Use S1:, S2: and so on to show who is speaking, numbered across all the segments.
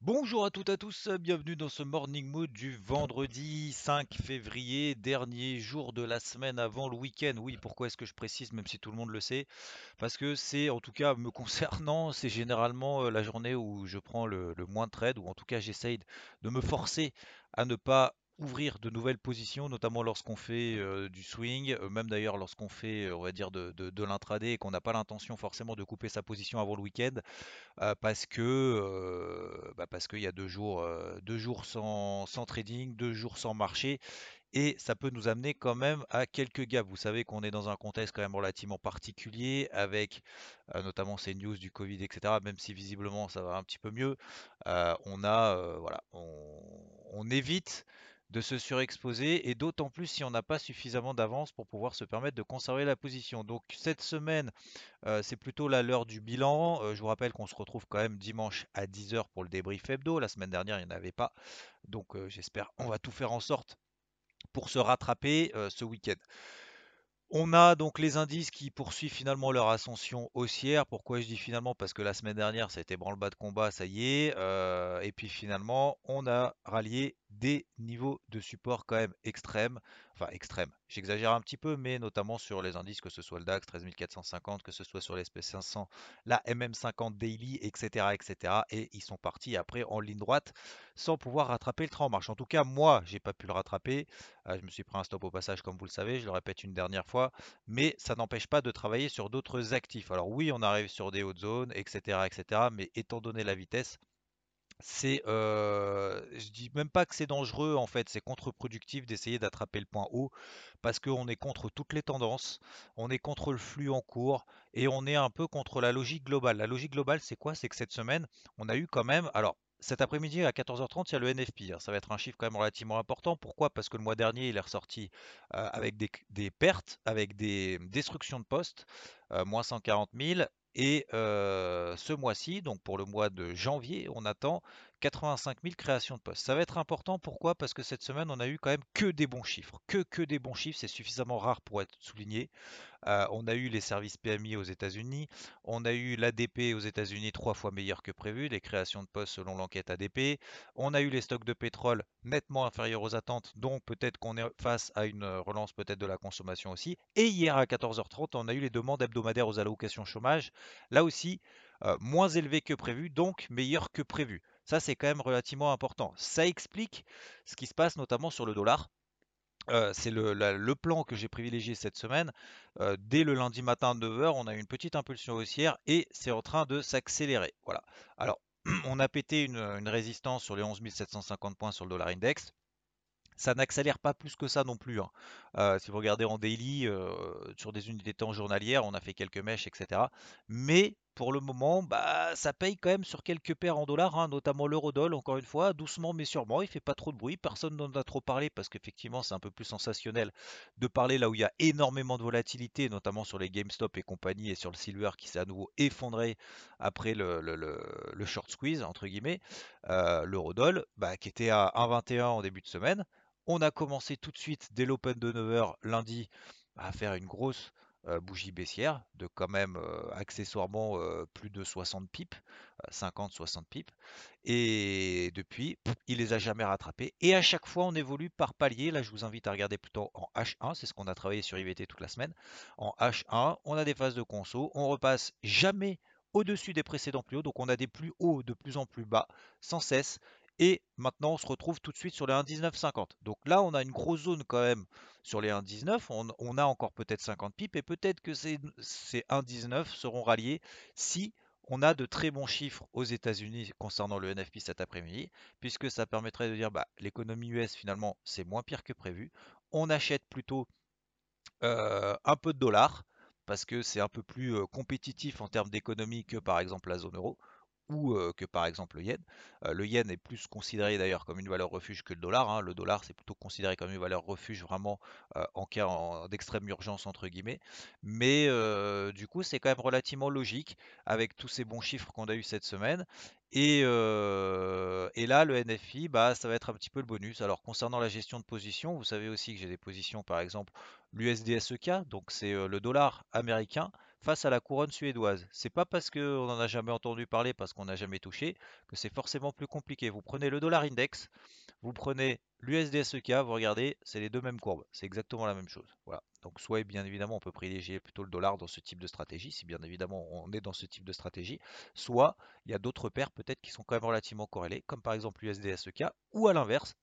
S1: Bonjour à toutes et à tous, bienvenue dans ce Morning Mood du vendredi 5 février, dernier jour de la semaine avant le week-end. Oui, pourquoi est-ce que je précise, même si tout le monde le sait? Parce que c'est, en tout cas me concernant, c'est généralement euh, la journée où je prends le, le moins de trades, ou en tout cas j'essaye de me forcer à ne pas ouvrir de nouvelles positions, notamment lorsqu'on fait euh, du swing, euh, même d'ailleurs lorsqu'on fait, euh, on va dire, de, l'intraday et qu'on n'a pas l'intention forcément de couper sa position avant le week-end, parce que bah, parce qu'il y a deux jours, deux jours sans, sans trading, deux jours sans marché, et ça peut nous amener quand même à quelques gaps. Vous savez qu'on est dans un contexte quand même relativement particulier, avec notamment ces news du Covid, etc. Même si visiblement ça va un petit peu mieux, on a, voilà, on évite de se surexposer et d'autant plus si on n'a pas suffisamment d'avance pour pouvoir se permettre de conserver la position. Donc cette semaine, euh, c'est plutôt là l'heure du bilan. Euh, je vous rappelle qu'on se retrouve quand même dimanche à 10h pour le débrief hebdo. La semaine dernière, il n'y en avait pas. Donc euh, j'espère on va tout faire en sorte pour se rattraper ce week-end. On a donc les indices qui poursuivent finalement leur ascension haussière. Pourquoi je dis finalement? Parce que la semaine dernière, ça a été branle-bas de combat, ça y est. et puis finalement, on a rallié des niveaux de support quand même extrêmes. Enfin, extrêmes. J'exagère un petit peu, mais notamment sur les indices, que ce soit le DAX 13450, que ce soit sur l'SP500, la MM50 Daily, etc., etc. Et ils sont partis après en ligne droite sans pouvoir rattraper le train en marche. En tout cas, moi, j'ai pas pu le rattraper. Euh, je me suis pris un stop au passage, comme vous le savez, je le répète une dernière fois, mais ça n'empêche pas de travailler sur d'autres actifs. Alors oui, on arrive sur des hautes zones, etc., etc., mais étant donné la vitesse, c'est, euh, je dis même pas que c'est dangereux en fait, c'est contre-productif d'essayer d'attraper le point haut parce qu'on est contre toutes les tendances, on est contre le flux en cours et on est un peu contre la logique globale. La logique globale, c'est quoi? C'est que cette semaine, on a eu quand même, alors cet après-midi à 14h30, il y a le NFP. hein, Ça va être un chiffre quand même relativement important. Pourquoi? Parce que le mois dernier, il est ressorti euh, avec des, pertes, avec des destructions de postes, euh, moins 140 000. Et ce mois-ci, donc pour le mois de janvier, on attend 85 000 créations de postes. Ça va être important, pourquoi? Parce que cette semaine, on a eu quand même que des bons chiffres. Que, que des bons chiffres, c'est suffisamment rare pour être souligné. Euh, on a eu les services PMI aux États-Unis, on a eu l'ADP aux États-Unis trois fois meilleur que prévu, les créations de postes selon l'enquête ADP. On a eu les stocks de pétrole nettement inférieurs aux attentes, donc peut-être qu'on est face à une relance peut-être de la consommation aussi. Et hier à 14h30, on a eu les demandes hebdomadaires aux allocations chômage, là aussi euh, moins élevées que prévu, donc meilleures que prévu. Ça, c'est quand même relativement important. Ça explique ce qui se passe notamment sur le dollar. Euh, c'est le, la- le plan que j'ai privilégié cette semaine. Euh, dès le lundi matin à 9h, on a eu une petite impulsion haussière et c'est en train de s'accélérer. Voilà. Alors, on a pété une, résistance sur les 11 750 points sur le dollar index. Ça n'accélère pas plus que ça non plus. hein. Euh, si vous regardez en daily, sur des unités de temps journalières, on a fait quelques mèches, etc. Mais pour le moment, bah, ça paye quand même sur quelques paires en dollars, hein, notamment l'eurodoll, encore une fois, doucement mais sûrement. Il fait pas trop de bruit, personne n'en a trop parlé parce qu'effectivement, c'est un peu plus sensationnel de parler là où il y a énormément de volatilité, notamment sur les GameStop et compagnie et sur le Silver qui s'est à nouveau effondré après le, short squeeze, entre guillemets. Euh, l'eurodoll, bah, qui était à 1,21 en début de semaine. On a commencé tout de suite dès l'open de 9h lundi à faire une grosse bougie baissière de quand même euh, accessoirement euh, plus de 60 pips, 50-60 pips. Et depuis, il les a jamais rattrapés. Et à chaque fois, on évolue par palier. Là, je vous invite à regarder plutôt en H1. C'est ce qu'on a travaillé sur IVT toute la semaine. En H1, on a des phases de conso. On repasse jamais au-dessus des précédents plus hauts. Donc, on a des plus hauts de plus en plus bas sans cesse. Et maintenant, on se retrouve tout de suite sur les 1,1950. Donc là, on a une grosse zone quand même sur les 1,19. On, a encore peut-être 50 pips et peut-être que ces, ces 1,19 seront ralliés si on a de très bons chiffres aux États-Unis concernant le NFP cet après-midi, puisque ça permettrait de dire bah, l'économie US finalement c'est moins pire que prévu. On achète plutôt euh, un peu de dollars parce que c'est un peu plus compétitif en termes d'économie que par exemple la zone euro ou que par exemple le yen. le yen est plus considéré d'ailleurs comme une valeur refuge que le dollar. Hein. Le dollar, c'est plutôt considéré comme une valeur refuge vraiment en cas d'extrême urgence entre guillemets. Mais du coup, c'est quand même relativement logique avec tous ces bons chiffres qu'on a eu cette semaine. Et, là, le NFI, bah, ça va être un petit peu le bonus. Alors, concernant la gestion de position, vous savez aussi que j'ai des positions, par exemple, l'USDSEK, donc c'est le dollar américain face à la couronne suédoise. C'est pas parce qu'on n'en a jamais entendu parler, parce qu'on n'a jamais touché, que c'est forcément plus compliqué. Vous prenez le dollar index, vous prenez l'USDSEK, vous regardez, c'est les deux mêmes courbes. C'est exactement la même chose. Voilà. Donc soit bien évidemment on peut privilégier plutôt le dollar dans ce type de stratégie, si bien évidemment on est dans ce type de stratégie, soit il y a d'autres paires peut-être qui sont quand même relativement corrélées, comme par exemple l'USDSEK, ou à l'inverse,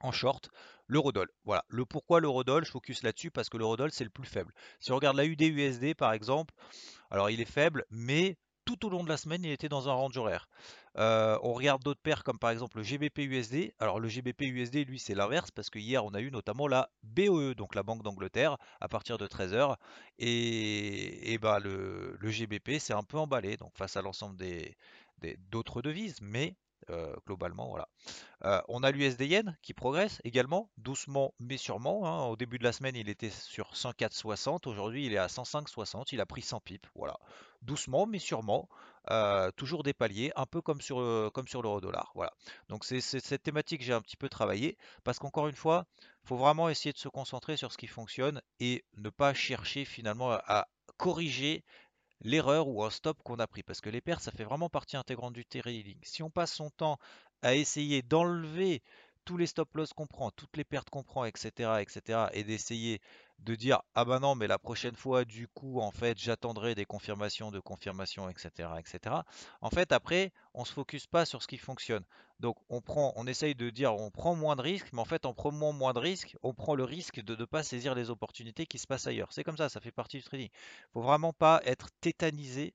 S1: en short, l'eurodoll. Voilà, le pourquoi l'eurodoll, je focus là-dessus parce que l'eurodoll c'est le plus faible. Si on regarde la UD-USD par exemple, alors il est faible, mais tout au long de la semaine il était dans un range horaire. Euh, on regarde d'autres paires comme par exemple le GBP-USD. Alors le GBP-USD lui c'est l'inverse parce que hier on a eu notamment la BOE, donc la Banque d'Angleterre, à partir de 13h. Et, bah, le, GBP c'est un peu emballé donc face à l'ensemble des d'autres devises, mais euh, globalement, voilà. Euh, on a l'USD Yen qui progresse également, doucement mais sûrement. Hein. Au début de la semaine, il était sur 104,60. Aujourd'hui, il est à 105,60. Il a pris 100 pips. Voilà. Doucement mais sûrement. Euh, toujours des paliers, un peu comme sur, comme sur l'euro dollar. Voilà. Donc c'est cette thématique que j'ai un petit peu travaillé. Parce qu'encore une fois, il faut vraiment essayer de se concentrer sur ce qui fonctionne et ne pas chercher finalement à corriger l'erreur ou un stop qu'on a pris. Parce que les pertes, ça fait vraiment partie intégrante du trading. Si on passe son temps à essayer d'enlever tous les stop loss qu'on prend, toutes les pertes qu'on prend, etc., etc., et d'essayer de dire ah ben non mais la prochaine fois du coup en fait j'attendrai des confirmations de confirmation etc etc en fait après on se focus pas sur ce qui fonctionne donc on prend essaye de dire on prend moins de risques mais en fait en prenant moins de risques on prend le risque de ne pas saisir les opportunités qui se passent ailleurs c'est comme ça ça fait partie du trading faut vraiment pas être tétanisé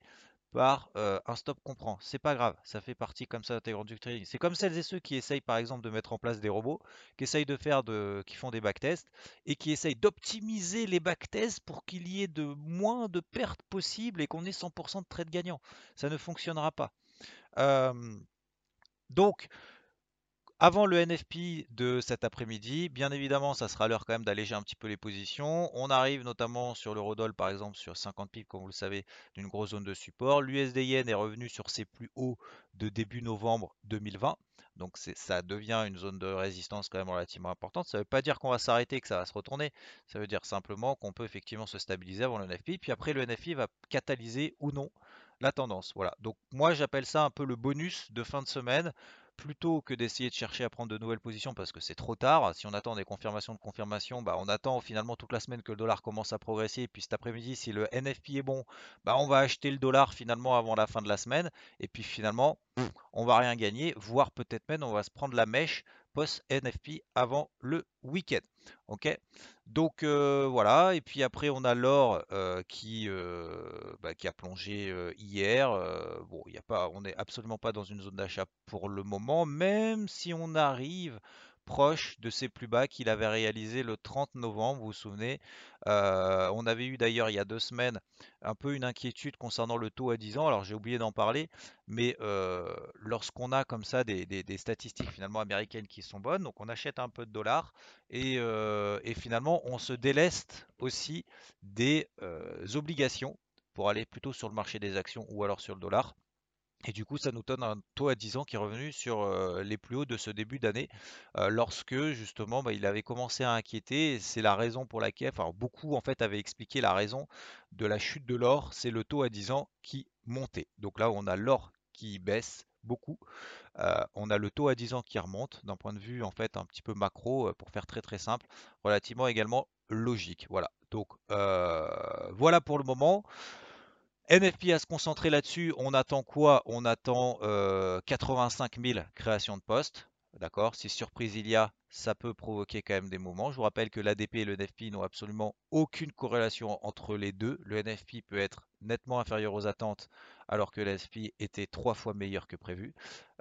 S1: par un stop qu'on prend. C'est pas grave, ça fait partie comme ça intégrante du trading. C'est comme celles et ceux qui essayent par exemple de mettre en place des robots, qui essayent de faire qui font des backtests et qui essayent d'optimiser les backtests pour qu'il y ait de moins de pertes possibles et qu'on ait 100% de trades gagnants. Ça ne fonctionnera pas. Donc avant le NFP de cet après-midi, bien évidemment, ça sera l'heure quand même d'alléger un petit peu les positions. On arrive notamment sur l'eurodoll, par exemple, sur 50 pips, comme vous le savez, d'une grosse zone de support. L'USD est revenu sur ses plus hauts de début novembre 2020. Donc ça devient une zone de résistance quand même relativement importante. Ça ne veut pas dire qu'on va s'arrêter, que ça va se retourner. Ça veut dire simplement qu'on peut effectivement se stabiliser avant le NFP. Puis après, le NFP va catalyser ou non la tendance. Voilà. Donc moi, j'appelle ça un peu le bonus de fin de semaine plutôt que d'essayer de chercher à prendre de nouvelles positions parce que c'est trop tard. Si on attend des confirmations de confirmation, bah on attend finalement toute la semaine que le dollar commence à progresser. Et puis cet après-midi, si le NFP est bon, bah on va acheter le dollar finalement avant la fin de la semaine. Et puis finalement, on va rien gagner, voire peut-être même on va se prendre la mèche post NFP avant le week-end. Ok? Donc voilà, et puis après on a l'or qui, bah, qui a plongé hier. bon, on n'est absolument pas dans une zone d'achat pour le moment, même si on arrive proche de ses plus bas qu'il avait réalisé le 30 novembre, vous vous souvenez? Euh, on avait eu d'ailleurs il y a deux semaines un peu une inquiétude concernant le taux à 10 ans, alors j'ai oublié d'en parler, mais euh, lorsqu'on a comme ça des, statistiques finalement américaines qui sont bonnes, donc on achète un peu de dollars et, euh, et finalement on se déleste aussi des obligations pour aller plutôt sur le marché des actions ou alors sur le dollar. Et du coup, ça nous donne un taux à 10 ans qui est revenu sur les plus hauts de ce début d'année, lorsque justement bah, il avait commencé à inquiéter. C'est la raison pour laquelle, enfin beaucoup en fait avaient expliqué la raison de la chute de l'or, c'est le taux à 10 ans qui montait. Donc là, on a l'or qui baisse beaucoup. on a le taux à 10 ans qui remonte d'un point de vue en fait un petit peu macro, pour faire très très simple, relativement également logique. Voilà. Donc voilà pour le moment. NFP à se concentrer là-dessus, on attend quoi? On attend 85 euh, 000 créations de postes. D'accord? Si surprise il y a, ça peut provoquer quand même des mouvements. Je vous rappelle que l'ADP et le NFP n'ont absolument aucune corrélation entre les deux. Le NFP peut être nettement inférieur aux attentes alors que l'NFP était trois fois meilleur que prévu.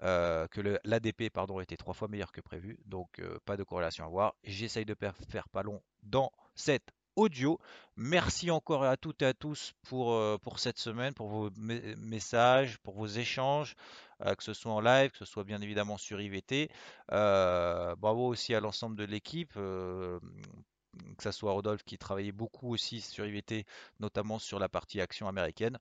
S1: Euh, que l'ADP pardon était trois fois meilleur que prévu. Donc euh, pas de corrélation à voir. J'essaye de faire pas long dans cette audio. Merci encore à toutes et à tous pour, euh, cette semaine, pour vos messages, pour vos échanges, euh, que ce soit en live, que ce soit bien évidemment sur IVT. Euh, bravo aussi à l'ensemble de l'équipe, que ce soit Rodolphe qui travaillait beaucoup aussi sur IVT, notamment sur la partie action américaine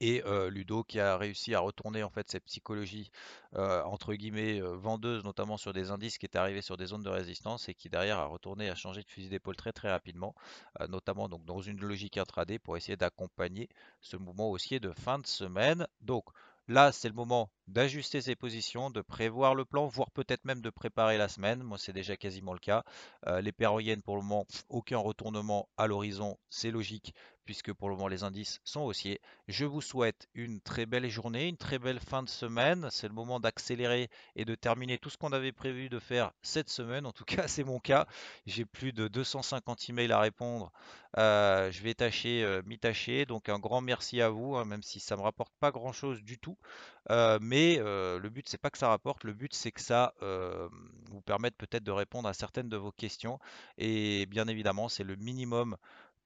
S1: et Ludo qui a réussi à retourner en fait cette psychologie entre guillemets vendeuse notamment sur des indices qui étaient arrivés sur des zones de résistance et qui derrière a retourné à changer de fusil d'épaule très très rapidement notamment donc dans une logique intraday pour essayer d'accompagner ce mouvement haussier de fin de semaine donc Là, c'est le moment d'ajuster ses positions, de prévoir le plan, voire peut-être même de préparer la semaine. Moi, c'est déjà quasiment le cas. les péroïennes, pour le moment, aucun retournement à l'horizon, c'est logique puisque pour le moment les indices sont haussiers. Je vous souhaite une très belle journée, une très belle fin de semaine. C'est le moment d'accélérer et de terminer tout ce qu'on avait prévu de faire cette semaine. En tout cas, c'est mon cas. J'ai plus de 250 emails à répondre. Euh, je vais tâcher, euh, m'y tâcher. Donc un grand merci à vous, hein, même si ça ne me rapporte pas grand-chose du tout. Euh, mais le but, c'est pas que ça rapporte. Le but, c'est que ça vous permette peut-être de répondre à certaines de vos questions. Et bien évidemment, c'est le minimum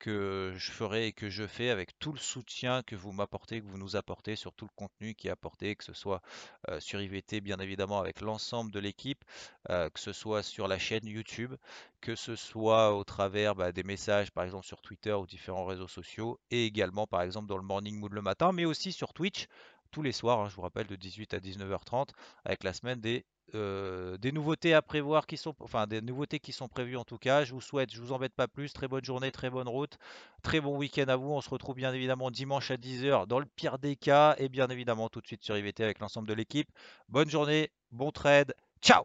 S1: que je ferai et que je fais avec tout le soutien que vous m'apportez, que vous nous apportez sur tout le contenu qui est apporté, que ce soit sur IVT bien évidemment avec l'ensemble de l'équipe, que ce soit sur la chaîne YouTube, que ce soit au travers bah, des messages par exemple sur Twitter ou différents réseaux sociaux et également par exemple dans le Morning Mood le matin, mais aussi sur Twitch tous les soirs, hein, je vous rappelle, de 18 à 19h30, avec la semaine des euh, des nouveautés à prévoir qui sont, enfin des nouveautés qui sont prévues en tout cas. Je vous souhaite, je vous embête pas plus, très bonne journée, très bonne route, très bon week-end à vous. On se retrouve bien évidemment dimanche à 10h dans le pire des cas et bien évidemment tout de suite sur IVT avec l'ensemble de l'équipe. Bonne journée, bon trade, ciao